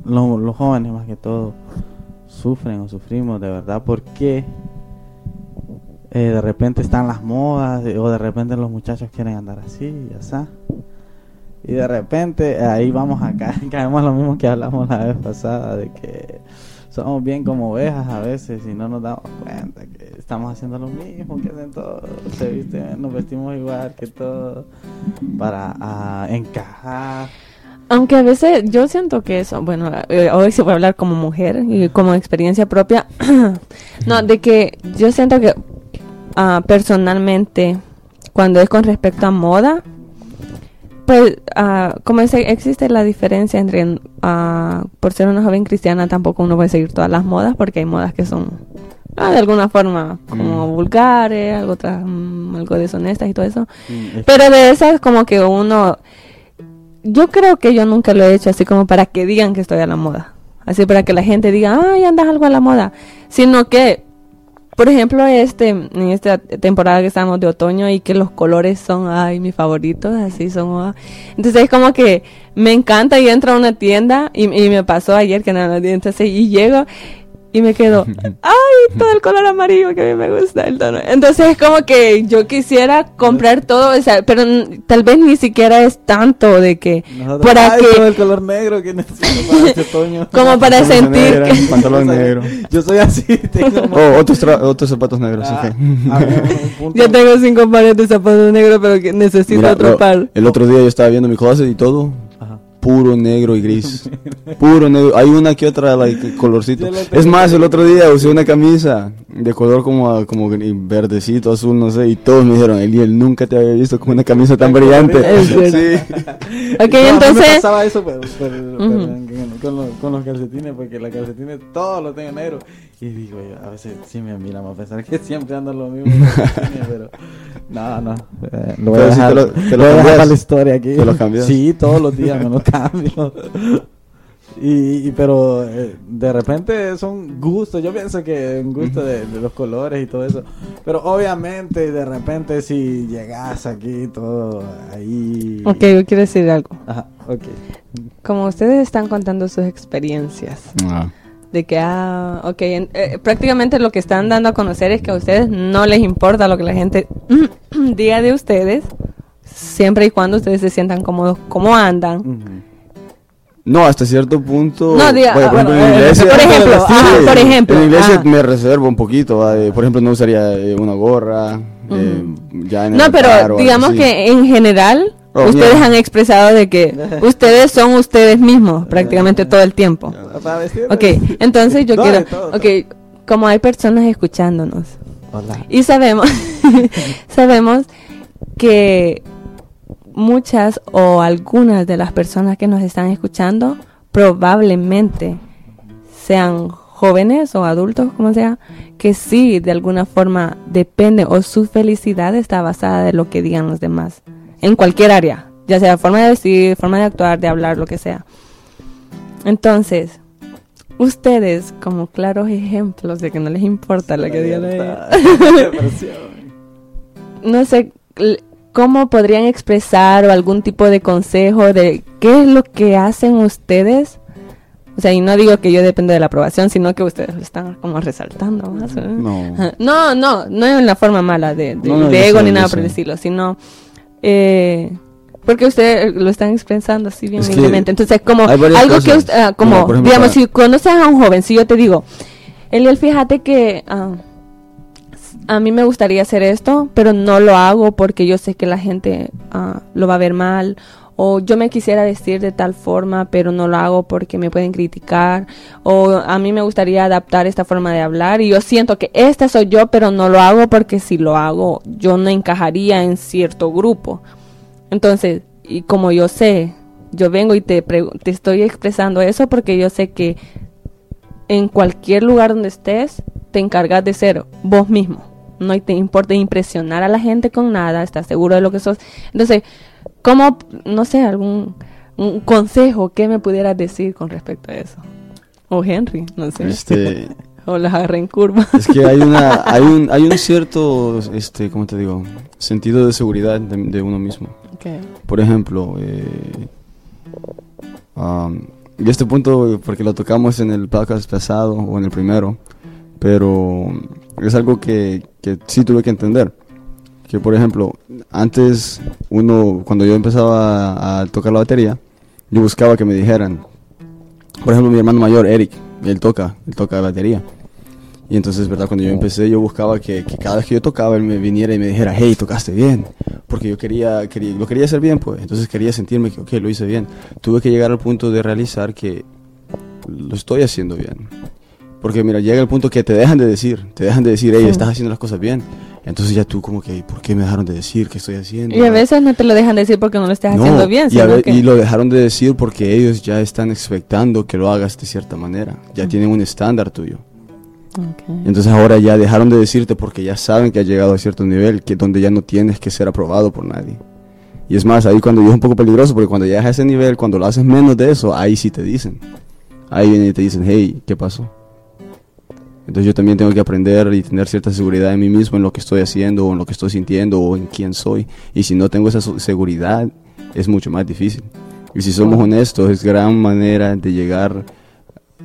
lo- los jóvenes más que todo sufren o sufrimos de verdad porque eh, de repente están las modas eh, o de repente los muchachos quieren andar así y así. Y de repente ahí vamos a caer, caemos lo mismo que hablamos la vez pasada de que somos bien como ovejas a veces y no nos damos cuenta que estamos haciendo lo mismo que hacen todos, se visten, nos vestimos igual que todos para ah, encajar. Aunque a veces yo siento que eso, bueno, eh, hoy se a hablar como mujer y como experiencia propia, no, de que yo siento que ah, personalmente, cuando es con respecto a moda, pues ah, como existe la diferencia entre, ah, por ser una joven cristiana, tampoco uno puede seguir todas las modas, porque hay modas que son de alguna forma como Mm. vulgares, algo, mm, algo deshonestas y todo eso. Es- Pero de esas como que uno... Yo creo que yo nunca lo he hecho así como para que digan que estoy a la moda. Así para que la gente diga, ay, andas algo a la moda. Sino que, por ejemplo, este, en esta temporada que estamos de otoño y que los colores son, ay, mis favoritos, así son. ah. Entonces es como que me encanta y entro a una tienda y, y me pasó ayer que nada, entonces y llego y me quedo, ay, todo el color amarillo que a mí me gusta el tono. Entonces es como que yo quisiera comprar todo, o sea, pero n- tal vez ni siquiera es tanto de que nosotros, para "Ay, que todo el color negro que necesito para este otoño. como para sentir negra, que pantalón negro. Yo soy así, tengo Oh, otros, tra- otros zapatos negros, Ah, ok. a ver, punto- yo tengo cinco pares de zapatos negros, pero que necesito Mira, otro lo- par. el otro día yo estaba viendo mi closet y todo Ajá. Puro negro y gris. Puro negro. Hay una que otra like, colorcito. Es más, el otro día usé una camisa de color como, como verdecito, azul, no sé, y todos me dijeron, Eliel, nunca te había visto con una camisa tan brillante. Sí. Ok, No, a mí me entonces, pasaba eso pero, pero- pero Ujú. en- en- con, los, con los calcetines, porque los calcetines todos los tengo negro. Y digo yo, a veces sí me miran a pensar que siempre andan los mismos calcetines, pero no, no. eh, lo voy a si dejar, te lo- te lo lo voy a dejar para la historia aquí. ¿Te cambias? Sí, todos los días me lo cambio. Y, y- pero eh, de repente son gustos, yo pienso que un gusto de, de los colores y todo eso. Pero obviamente de repente si llegas aquí todo ahí. ok, yo quiero decir algo. Ajá, ok. Como ustedes están contando sus experiencias, Ah. de que, ah, ok, en- eh, prácticamente lo que están dando a conocer es que a ustedes no les importa lo que la gente diga de ustedes, siempre y cuando ustedes se sientan cómodos como andan. Ujú. No, hasta cierto punto. No, diga, vaya, ah, por ejemplo, bueno, en iglesia. por ejemplo, Sí, ajá, por ejemplo, En iglesia ajá. me reservo un poquito. va, eh, por ejemplo, no usaría eh, una gorra. eh, ya en el No, pero digamos así. que en general Oh, ustedes yeah. han expresado de que ustedes son ustedes mismos prácticamente todo el tiempo. Ok, entonces yo quiero, ok, como hay personas escuchándonos Hola. y sabemos, sabemos que muchas o algunas de las personas que nos están escuchando probablemente sean jóvenes o adultos, como sea, que sí, de alguna forma depende o su felicidad está basada de lo que digan los demás, en cualquier área, ya sea forma de vestir, forma de actuar, de hablar, lo que sea. Entonces, ustedes como claros ejemplos de que no les importa lo que digan no sé cómo podrían expresar o algún tipo de consejo de ¿qué es lo que hacen ustedes? O sea, y no digo que yo dependo de la aprobación, sino que ustedes lo están como resaltando más. ¿eh? No. No, no, no en la forma mala de, de- No, no, de yo ego sé, ni nada por el estilo, sino eh, porque ustedes lo están expresando así bien libremente. Entonces, como algo que usted, ah, como, ejemplo, digamos, para- si conoces a un joven, si yo te digo, Eliel, fíjate que ah, a mí me gustaría hacer esto, pero no lo hago porque yo sé que la gente ah, lo va a ver mal. O yo me quisiera vestir de tal forma, pero no lo hago porque me pueden criticar. O a mí me gustaría adaptar esta forma de hablar y yo siento que esta soy yo, pero no lo hago porque si lo hago yo no encajaría en cierto grupo. Entonces, y como yo sé, yo vengo y te, te estoy expresando eso porque yo sé que en cualquier lugar donde estés, te encargas de ser vos mismo. No te importa impresionar a la gente con nada, estás seguro de lo que sos. Entonces, ¿cómo, no sé, algún un consejo que me pudieras decir con respecto a eso? O Henry, no sé. Este, O las agarré en curva. es que hay una, hay un, hay un cierto, este, ¿cómo te digo? Sentido de seguridad de, de uno mismo. Por ejemplo, eh, um, y este punto, porque lo tocamos en el podcast pasado o en el primero, pero es algo que, que sí tuve que entender. Que por ejemplo, antes uno, cuando yo empezaba a, tocar la batería, yo buscaba que me dijeran, por ejemplo, mi hermano mayor, Eric, él toca, él toca batería. Y entonces, ¿verdad? Cuando yo empecé, yo buscaba que, que cada vez que yo tocaba, él me viniera y me dijera, hey, tocaste bien. Porque yo quería, quería, lo quería hacer bien, pues. Entonces quería sentirme que, ok, lo hice bien. Tuve que llegar al punto de realizar que lo estoy haciendo bien. Porque mira, llega el punto que te dejan de decir, te dejan de decir, hey, Sí. estás haciendo las cosas bien. Entonces ya tú como que, ¿por qué me dejaron de decir qué estoy haciendo? Y a veces no te lo dejan decir porque no lo estás No, haciendo bien, y, sino que... y lo dejaron de decir porque ellos ya están expectando que lo hagas de cierta manera. Ya tienen un estándar tuyo. Ok. Entonces ahora ya dejaron de decirte porque ya saben que has llegado a cierto nivel, que donde ya no tienes que ser aprobado por nadie. Y es más, ahí cuando es un poco peligroso, porque cuando llegas a ese nivel, cuando lo haces menos de eso, ahí sí te dicen. Ahí vienen y te dicen, hey, ¿qué pasó? Entonces yo también tengo que aprender y tener cierta seguridad en mí mismo, en lo que estoy haciendo, o en lo que estoy sintiendo, o en quién soy. Y si no tengo esa seguridad, es mucho más difícil. Y si somos honestos, es gran manera de llegar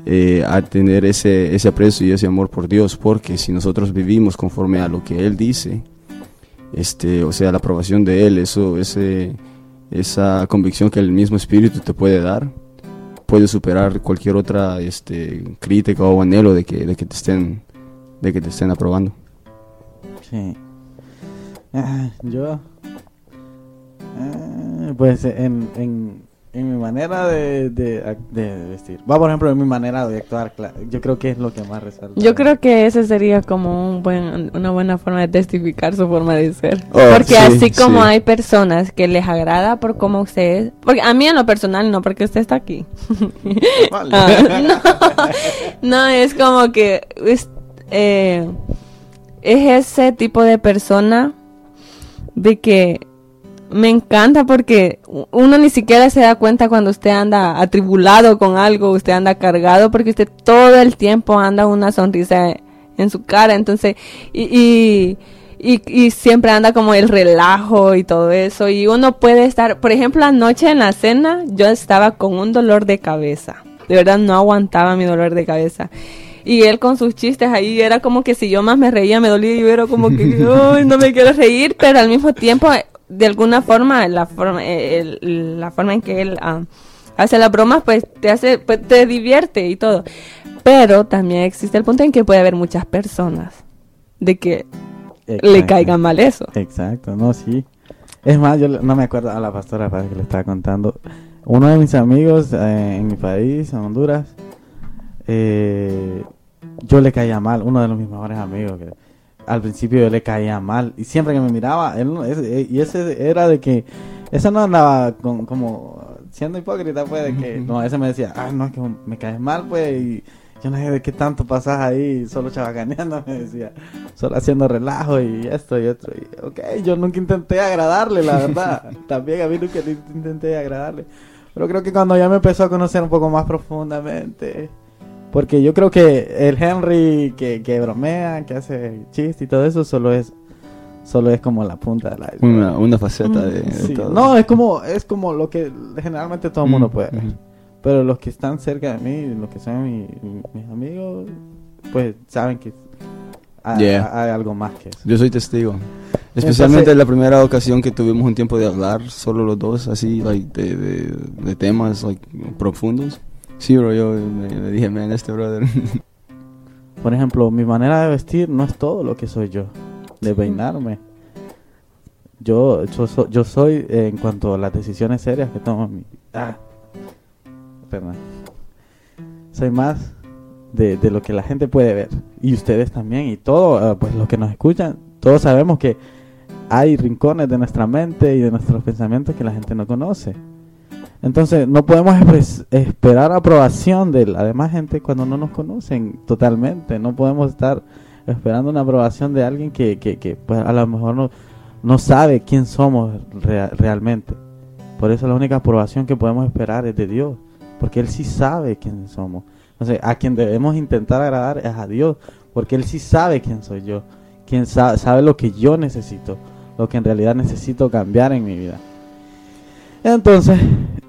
eh, a tener ese, ese aprecio y ese amor por Dios, porque si nosotros vivimos conforme a lo que Él dice, este, o sea, la aprobación de Él, eso, ese, esa convicción que el mismo Espíritu te puede dar, puede superar cualquier otra este, crítica o anhelo de que, de que te estén, de que te estén aprobando. Sí. Ah, yo. ah, pues en, en, en mi manera de, de, vestir. Va, por ejemplo, en mi manera de actuar. Yo creo que es lo que más resalta. Yo creo que ese sería como un buen, una buena forma de testificar su forma de ser. Oh, porque sí, así como sí. hay personas que les agrada por cómo usted es, porque a mí en lo personal no, porque usted está aquí. Vale. Ah, no, no, es como que es, eh, es ese tipo de persona de que me encanta porque uno ni siquiera se da cuenta cuando usted anda atribulado con algo, usted anda cargado, porque usted todo el tiempo anda una sonrisa en su cara, entonces, y, y, y, y siempre anda como el relajo y todo eso, y uno puede estar, por ejemplo, anoche en la cena yo estaba con un dolor de cabeza, de verdad no aguantaba mi dolor de cabeza. Y él con sus chistes ahí era como que si yo más me reía me dolía y yo era como que "Ay, no me quiero reír, pero al mismo tiempo de alguna forma la forma eh, el- la forma en que él ah, hace las bromas pues te hace pues, te divierte y todo. Pero también existe el punto en que puede haber muchas personas de que le caiga mal eso. Exacto, no, sí. Es más, yo no me acuerdo a la pastora parece que le estaba contando. Uno de mis amigos eh, en mi país, en Honduras, eh, yo le caía mal. Uno de los mis mejores amigos. Que al principio yo le caía mal. Y siempre que me miraba, él, ese- eh, y ese era de que. Ese no andaba con, como siendo hipócrita, pues, de que. No, ese me decía, ah, no, es que me caes mal, pues, y. Yo no sé de qué tanto pasas ahí, solo chabacaneando, me decía. Solo haciendo relajo y esto y otro. Y, ok, yo nunca intenté agradarle, la verdad. También a mí nunca intenté agradarle. Pero creo que cuando ya me empezó a conocer un poco más profundamente. Porque yo creo que el Henry que, que bromea, que hace chiste y todo eso, solo es solo es como la punta de la Una, una faceta Mm. de, de Sí, todo. No, es como, es como lo que generalmente todo el mundo Mm, puede ver. Pero los que están cerca de mí, los que son mi- mis amigos, pues saben que hay, Yeah. hay algo más que eso. Yo soy testigo. Especialmente Entonces- la primera ocasión que tuvimos un tiempo de hablar, solo los dos, así, like, de, de, de temas like, profundos. Sí, bro, yo me, me dije, man, este brother. Por ejemplo, mi manera de vestir no es todo lo que soy yo. De peinarme. Yo, yo, so- yo soy eh, en cuanto a las decisiones serias que tomo. Mi, ah, perdón. Soy más de, de lo que la gente puede ver. Y ustedes también. Y todo, eh, pues los que nos escuchan, todos sabemos que hay rincones de nuestra mente y de nuestros pensamientos que la gente no conoce. Entonces, no podemos esperar aprobación de la demás gente cuando no nos conocen totalmente. No podemos estar esperando una aprobación de alguien que, que, que, pues, a lo mejor no, no sabe quién somos rea- realmente. Por eso la única aprobación que podemos esperar es de Dios, porque Él sí sabe quién somos. Entonces, a quien debemos intentar agradar es a Dios, porque Él sí sabe quién soy yo, quien sabe, sabe lo que yo necesito, lo que en realidad necesito cambiar en mi vida. Entonces,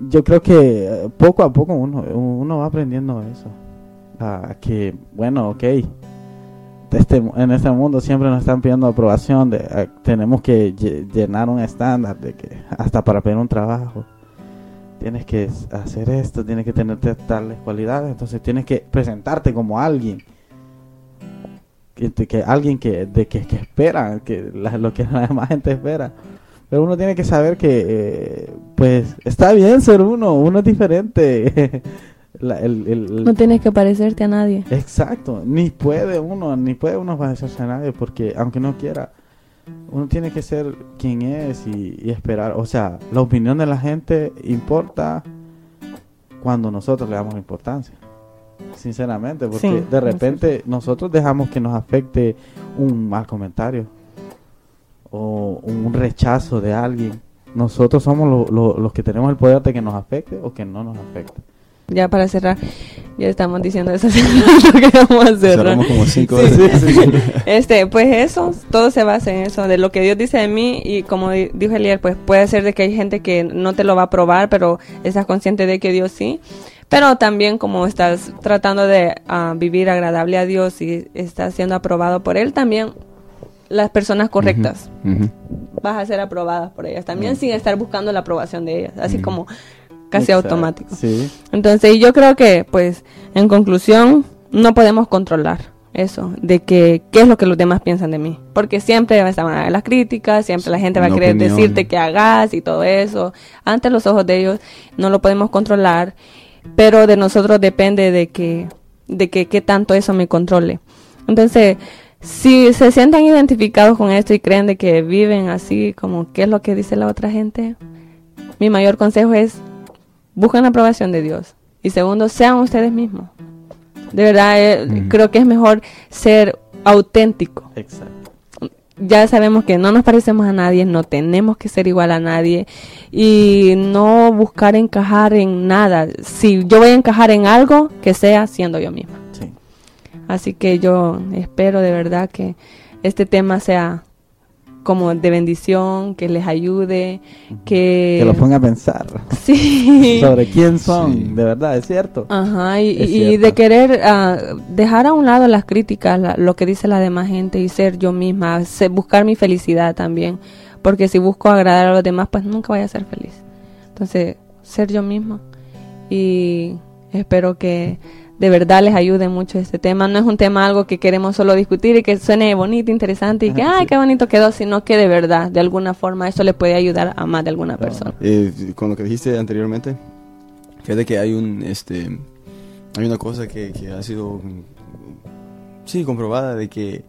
yo creo que eh, poco a poco uno, uno va aprendiendo eso. A que, bueno, ok, este, en este mundo siempre nos están pidiendo aprobación, de, eh, tenemos que lle- llenar un estándar de que hasta para pedir un trabajo tienes que hacer esto, tienes que tener tales cualidades, entonces tienes que presentarte como alguien. Que alguien que, de, que, que espera, que la- lo que la demás gente espera. Pero uno tiene que saber que, eh, pues, está bien ser uno, uno es diferente. La- el- el- el- No tienes que parecerte a nadie. Exacto, ni puede uno, ni puede uno parecerse a nadie porque aunque no quiera, uno tiene que ser quien es y, y esperar. O sea, la opinión de la gente importa cuando nosotros le damos importancia. Sinceramente, porque Sí, de repente nosotros dejamos que nos afecte un mal comentario o un rechazo de alguien. Nosotros somos lo- lo- los que tenemos el poder de que nos afecte o que no nos afecte. Ya para cerrar, ya estamos diciendo eso lo que vamos a cerrar. Cerramos como cinco Sí, veces. sí, sí, sí. Este, pues eso, todo se basa en eso, de lo que Dios dice de mí y como di- dijo Eliel, pues puede ser de que hay gente que no te lo va a probar, pero estás consciente de que Dios sí. Pero también como estás tratando de ah, vivir agradable a Dios y estás siendo aprobado por Él, también las personas correctas vas a ser aprobadas por ellas, también sin estar buscando la aprobación de ellas, así como casi Exacto, automático. Sí. Entonces yo creo que, pues, en conclusión, no podemos controlar eso, de que qué es lo que los demás piensan de mí. Porque siempre van a haber las críticas, siempre la gente va a querer opinión. decirte que hagas y todo eso. Ante los ojos de ellos no lo podemos controlar, pero de nosotros depende de que, de que qué tanto eso me controle. Entonces, si se sienten identificados con esto y creen de que viven así, como qué es lo que dice la otra gente, mi mayor consejo es busquen la aprobación de Dios. Y segundo, sean ustedes mismos. De verdad, eh, creo que es mejor ser auténtico. Exacto. Ya sabemos que no nos parecemos a nadie, no tenemos que ser igual a nadie y no buscar encajar en nada. Si yo voy a encajar en algo, que sea siendo yo misma. Sí. Así que yo espero de verdad que este tema sea como de bendición, que les ayude, que... Que lo ponga a pensar Sí. sobre quién son, Sí. de verdad, es cierto. Ajá, y, y cierto. de querer ah, dejar a un lado las críticas, la- lo que dice la demás gente y ser yo misma, se- buscar mi felicidad también, porque si busco agradar a los demás, pues nunca voy a ser feliz. Entonces, ser yo misma y espero que de verdad les ayude mucho este tema. No es un tema algo que queremos solo discutir y que suene bonito, interesante y que, ay, sí. qué bonito quedó, sino que de verdad, de alguna forma, eso le puede ayudar a más de alguna Claro. persona. Eh, con lo que dijiste anteriormente, fíjate que hay un, este, hay una cosa que, que ha sido, sí, comprobada de que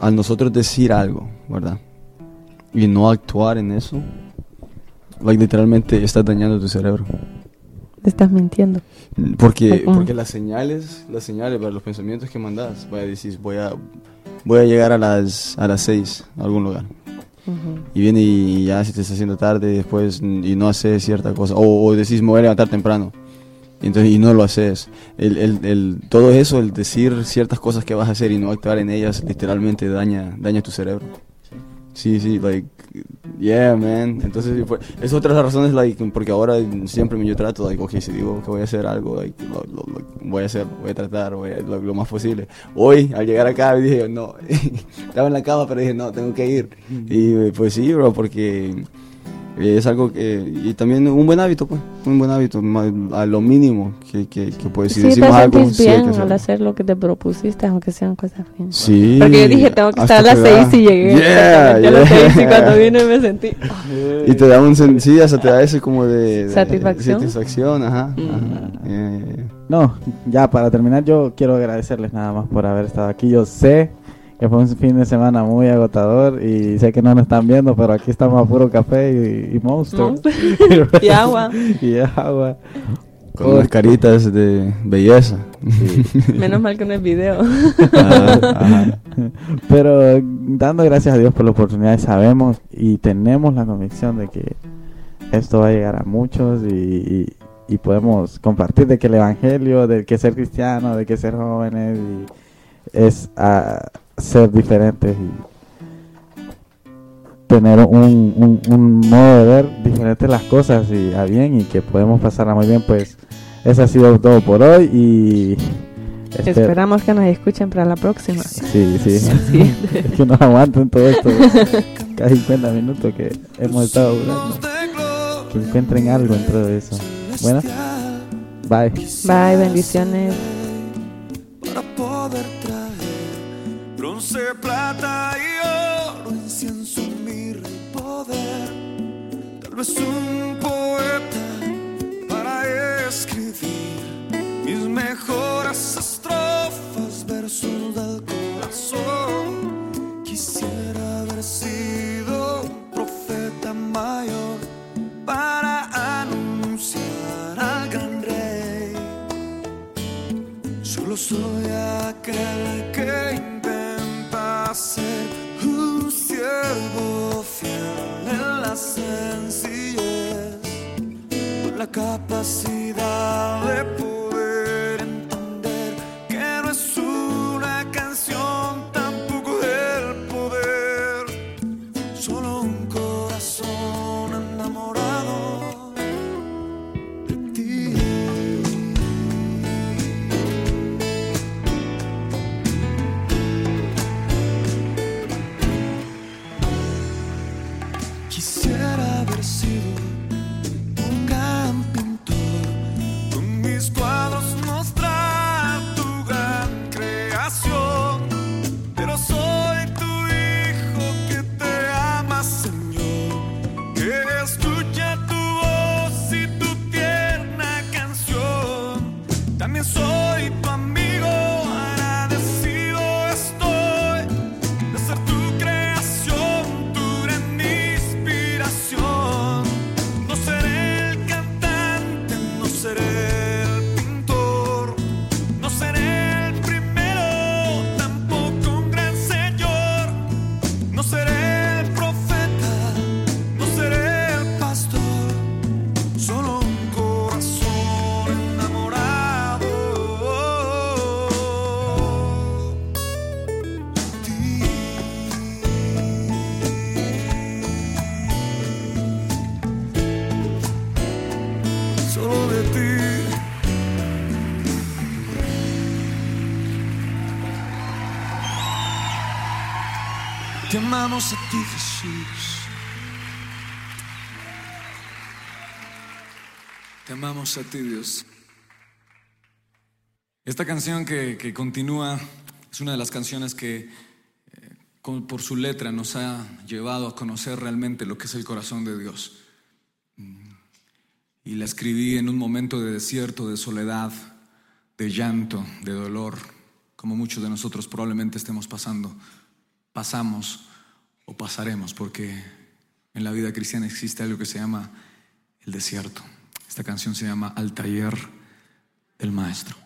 al nosotros decir algo, ¿verdad? Y no actuar en eso, like, literalmente estás dañando tu cerebro. Te estás mintiendo. Porque, porque las señales, las señales, para los pensamientos que mandas, vaya a decir, voy a, voy a llegar a las, a las seis a algún lugar. Ujú. Y viene y ya se te está haciendo tarde después y no haces cierta cosa. O, o decís, me voy a levantar temprano. Y, entonces, y no lo haces. El, el, el, todo eso, el decir ciertas cosas que vas a hacer y no actuar en ellas, literalmente daña, daña tu cerebro. Sí, sí, like, yeah, man. Entonces, fue- es otra de las razones, like, porque ahora siempre yo trato, like, ok, si digo que voy a hacer algo, like, lo, lo- lo- voy a hacer, voy a tratar, voy a, lo, lo más posible. Hoy, al llegar acá, dije, no, estaba en la cama, pero dije, no, tengo que ir. Y eh, pues sí, bro, porque es algo que, y también un buen hábito, pues, un buen hábito, a lo mínimo que, que, que pues, si sí, te decimos algo, sí hay que bien hacerlo. al hacer lo que te propusiste, aunque sean cosas bien. Sí. Porque yo dije, tengo que estar a las te da- seis y llegué Yeah, exactamente a las seis y yeah. cuando vine me sentí... Y te da un sí, hasta te da ese como de, de- Satisfacción. satisfacción, ajá. Mm. ajá. Yeah, yeah, yeah. No, ya para terminar yo quiero agradecerles nada más por haber estado aquí. Yo sé que fue un fin de semana muy agotador y sé que no nos están viendo, pero aquí estamos a puro café y, y monster. Monster. y agua. y agua. Con unas caritas de belleza. Menos mal que no es video. Ajá, ajá. Pero dando gracias a Dios por la oportunidad, sabemos y tenemos la convicción de que esto va a llegar a muchos y, y- y podemos compartir de que el Evangelio, de que ser cristiano, de que ser jóvenes y es a ser diferentes y tener un, un, un modo de ver diferentes las cosas y a bien y que podemos pasarla muy bien, pues eso ha sido todo por hoy y esper- Esperamos que nos escuchen para la próxima. Sí, sí. Sí. es que no aguanten todo esto. Casi 50 minutos que hemos estado hablando. Que encuentren algo en todo eso. Bueno, bye. Bye, bendiciones. Bronce, plata y oro, incienso, mirra y poder. Tal vez un poeta para escribir mis mejores estrofas, versos del corazón. Quisiera haber sido un profeta mayor para anunciar al gran rey. Solo soy aquel ser un siervo fiel en la sencillez, con la capacidad de También soy tu amigo, Te amamos a ti, Jesús. Te amamos a ti, Dios. Esta canción que, continúa es una de las canciones que eh, por su letra nos ha llevado a conocer realmente lo que es el corazón de Dios. Mm. Y la escribí en un momento de desierto, de soledad, de llanto, de dolor, como muchos de nosotros probablemente estemos pasando, pasamos o pasaremos, porque en la vida cristiana existe algo que se llama el desierto. Esta canción se llama Al taller del maestro.